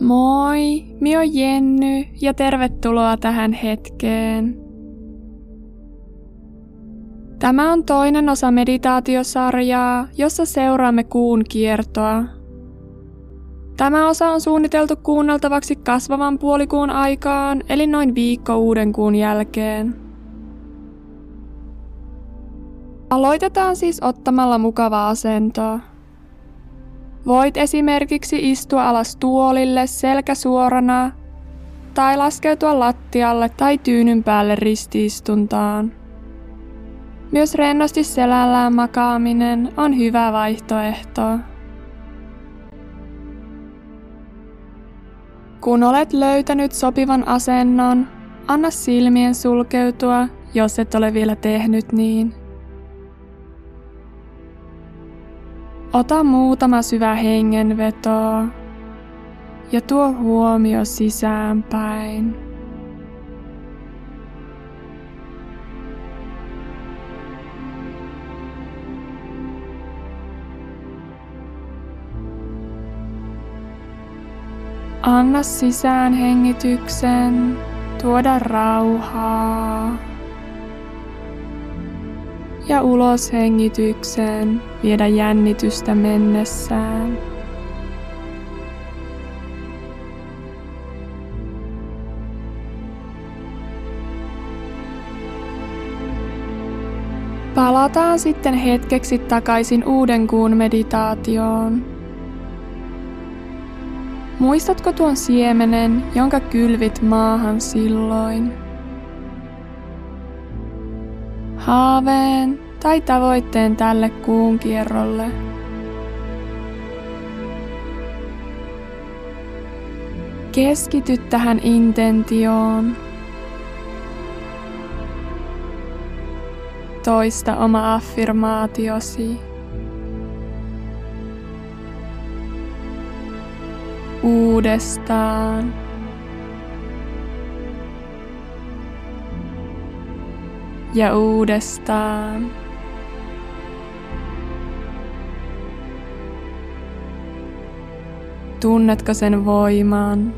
Moi, mi on Jenny ja tervetuloa tähän hetkeen. Tämä on toinen osa meditaatiosarjaa, jossa seuraamme kuun kiertoa. Tämä osa on suunniteltu kuunneltavaksi kasvavan puolikuun aikaan, eli noin viikko uuden kuun jälkeen. Aloitetaan siis ottamalla mukava asento. Voit esimerkiksi istua alas tuolille selkä suorana tai laskeutua lattialle tai tyynyn päälle ristiistuntaan. Myös rennosti selällään makaaminen on hyvä vaihtoehto. Kun olet löytänyt sopivan asennon, anna silmien sulkeutua, jos et ole vielä tehnyt niin. Ota muutama syvä hengenveto ja tuo huomio sisäänpäin. Anna sisään hengityksen tuoda rauhaa ja ulos hengitykseen viedä jännitystä mennessään. Palataan sitten hetkeksi takaisin uuden kuun meditaatioon. Muistatko tuon siemenen, jonka kylvit maahan silloin? haaveen tai tavoitteen tälle kuun kierrolle. Keskity tähän intentioon. Toista oma affirmaatiosi. Uudestaan. ja uudestaan. Tunnetko sen voiman?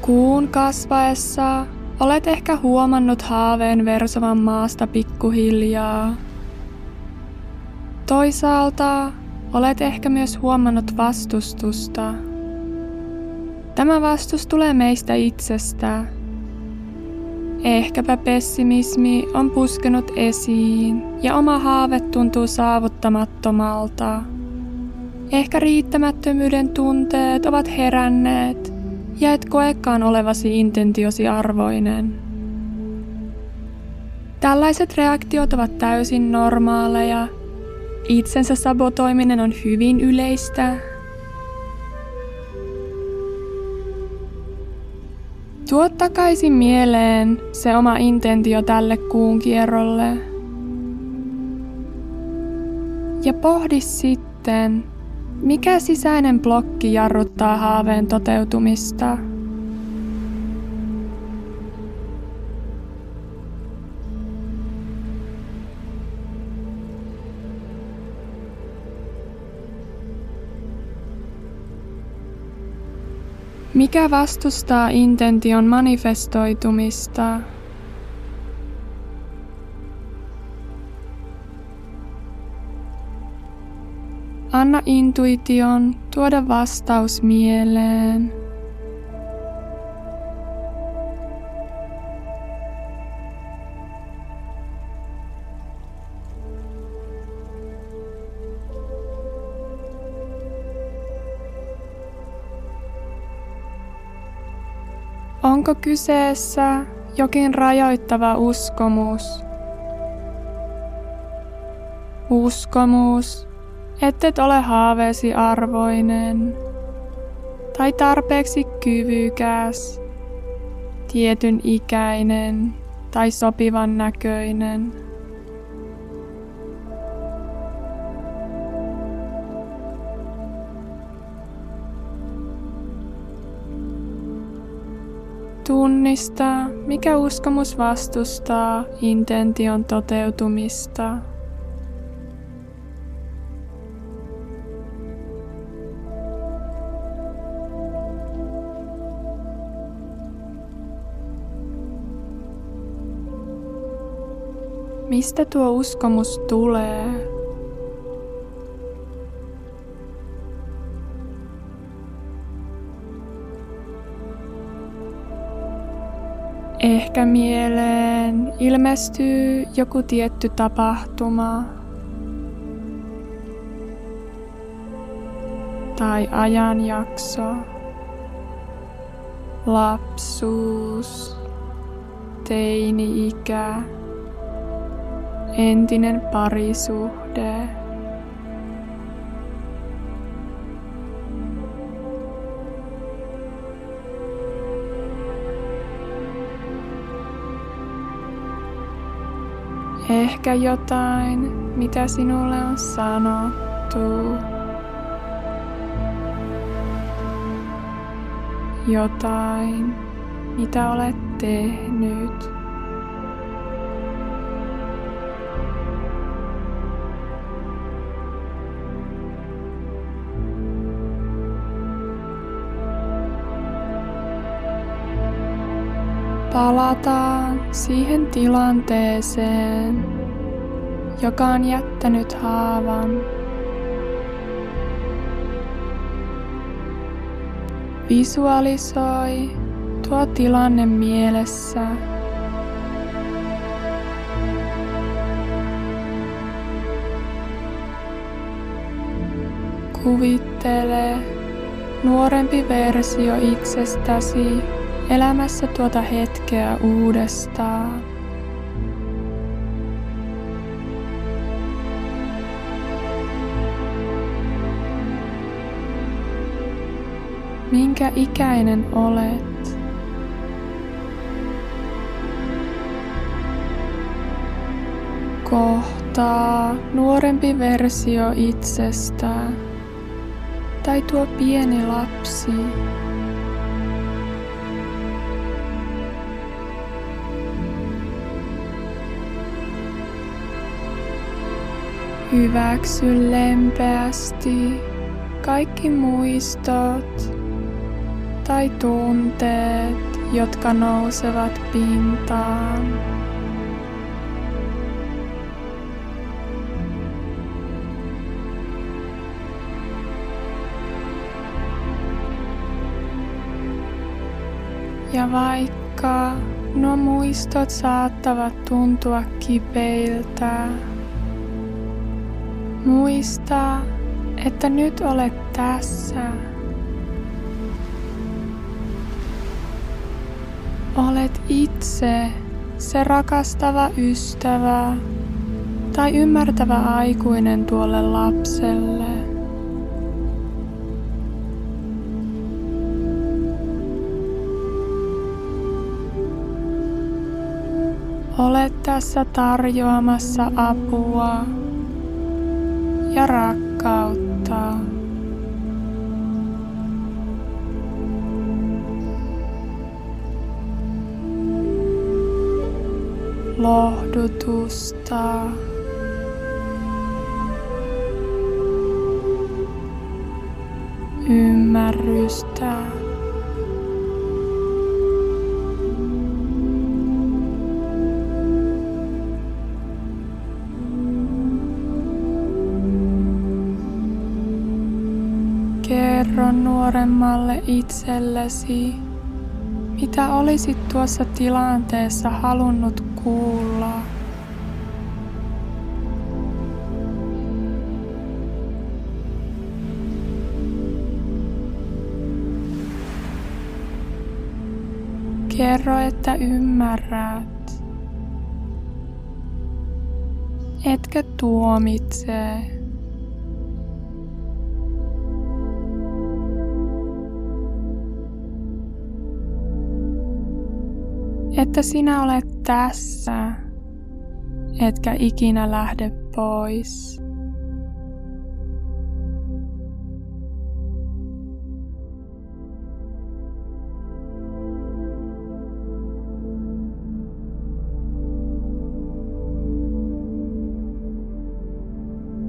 Kuun kasvaessa olet ehkä huomannut haaveen versovan maasta pikkuhiljaa. Toisaalta olet ehkä myös huomannut vastustusta. Tämä vastus tulee meistä itsestä. Ehkäpä pessimismi on puskenut esiin ja oma haave tuntuu saavuttamattomalta. Ehkä riittämättömyyden tunteet ovat heränneet ja et koekaan olevasi intentiosi arvoinen. Tällaiset reaktiot ovat täysin normaaleja. Itsensä sabotoiminen on hyvin yleistä Tuo takaisin mieleen se oma intentio tälle kuun kierrolle. Ja pohdi sitten, mikä sisäinen blokki jarruttaa haaveen toteutumista. Mikä vastustaa intention manifestoitumista? Anna intuition tuoda vastaus mieleen. Onko kyseessä jokin rajoittava uskomus? Uskomus, ettet ole haaveesi arvoinen tai tarpeeksi kyvykäs, tietyn ikäinen tai sopivan näköinen. tunnistaa, mikä uskomus vastustaa intention toteutumista. Mistä tuo uskomus tulee? Ehkä mieleen ilmestyy joku tietty tapahtuma. Tai ajanjakso, lapsuus, teini-ikä, entinen parisuhde. Ehkä jotain, mitä sinulle on sanottu. Jotain, mitä olet tehnyt. Palataan siihen tilanteeseen, joka on jättänyt haavan. Visualisoi tuo tilanne mielessä. Kuvittele nuorempi versio itsestäsi elämässä tuota hetkeä uudestaan. Minkä ikäinen olet? Kohtaa nuorempi versio itsestään tai tuo pieni lapsi. Hyväksy lempeästi kaikki muistot tai tunteet, jotka nousevat pintaan. Ja vaikka nuo muistot saattavat tuntua kipeiltä, Muista, että nyt olet tässä. Olet itse se rakastava ystävä tai ymmärtävä aikuinen tuolle lapselle. Olet tässä tarjoamassa apua rakkautta. Lohdutusta. Ymmärrystä. Nuoremmalle itsellesi, mitä olisit tuossa tilanteessa halunnut kuulla. Kerro, että ymmärrät, etkä tuomitse. Että sinä olet tässä, etkä ikinä lähde pois.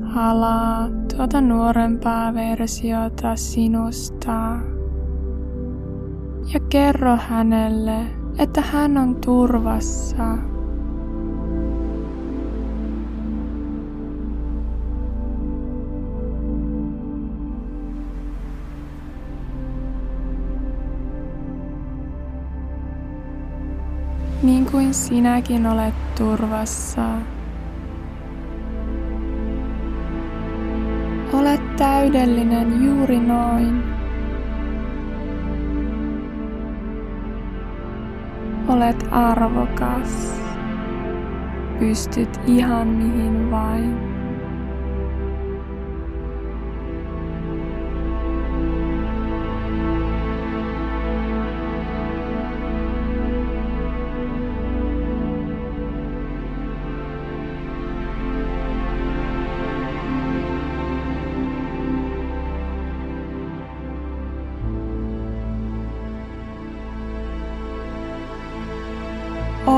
Halaa tuota nuorempaa versiota sinusta ja kerro hänelle, että hän on turvassa. Niin kuin sinäkin olet turvassa. Olet täydellinen juuri noin. Olet arvokas. Pystyt ihan mihin vain.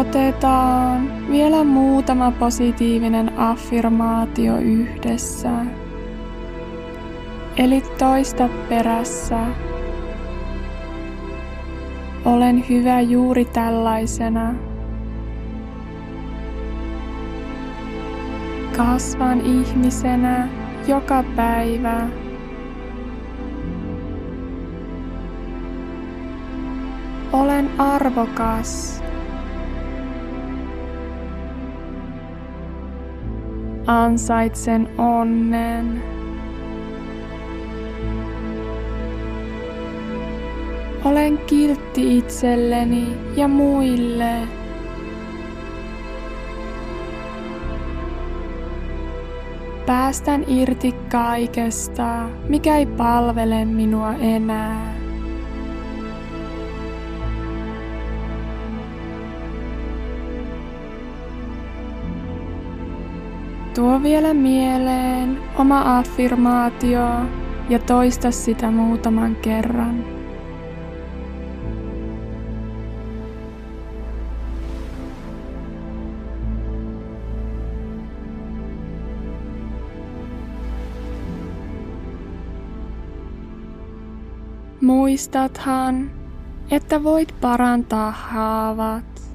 Otetaan vielä muutama positiivinen affirmaatio yhdessä. Eli toista perässä. Olen hyvä juuri tällaisena. Kasvan ihmisenä joka päivä. Olen arvokas. Ansaitsen onnen. Olen kiltti itselleni ja muille. Päästän irti kaikesta, mikä ei palvele minua enää. Tuo vielä mieleen oma affirmaatio ja toista sitä muutaman kerran. Muistathan, että voit parantaa haavat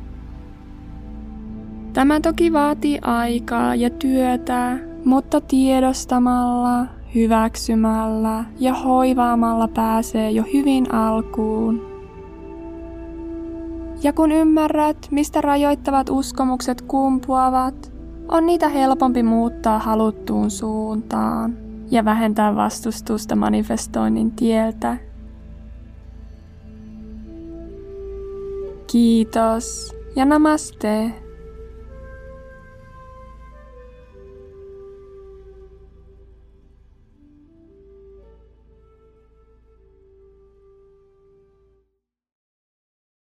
Tämä toki vaatii aikaa ja työtä, mutta tiedostamalla, hyväksymällä ja hoivaamalla pääsee jo hyvin alkuun. Ja kun ymmärrät, mistä rajoittavat uskomukset kumpuavat, on niitä helpompi muuttaa haluttuun suuntaan ja vähentää vastustusta manifestoinnin tieltä. Kiitos ja namaste.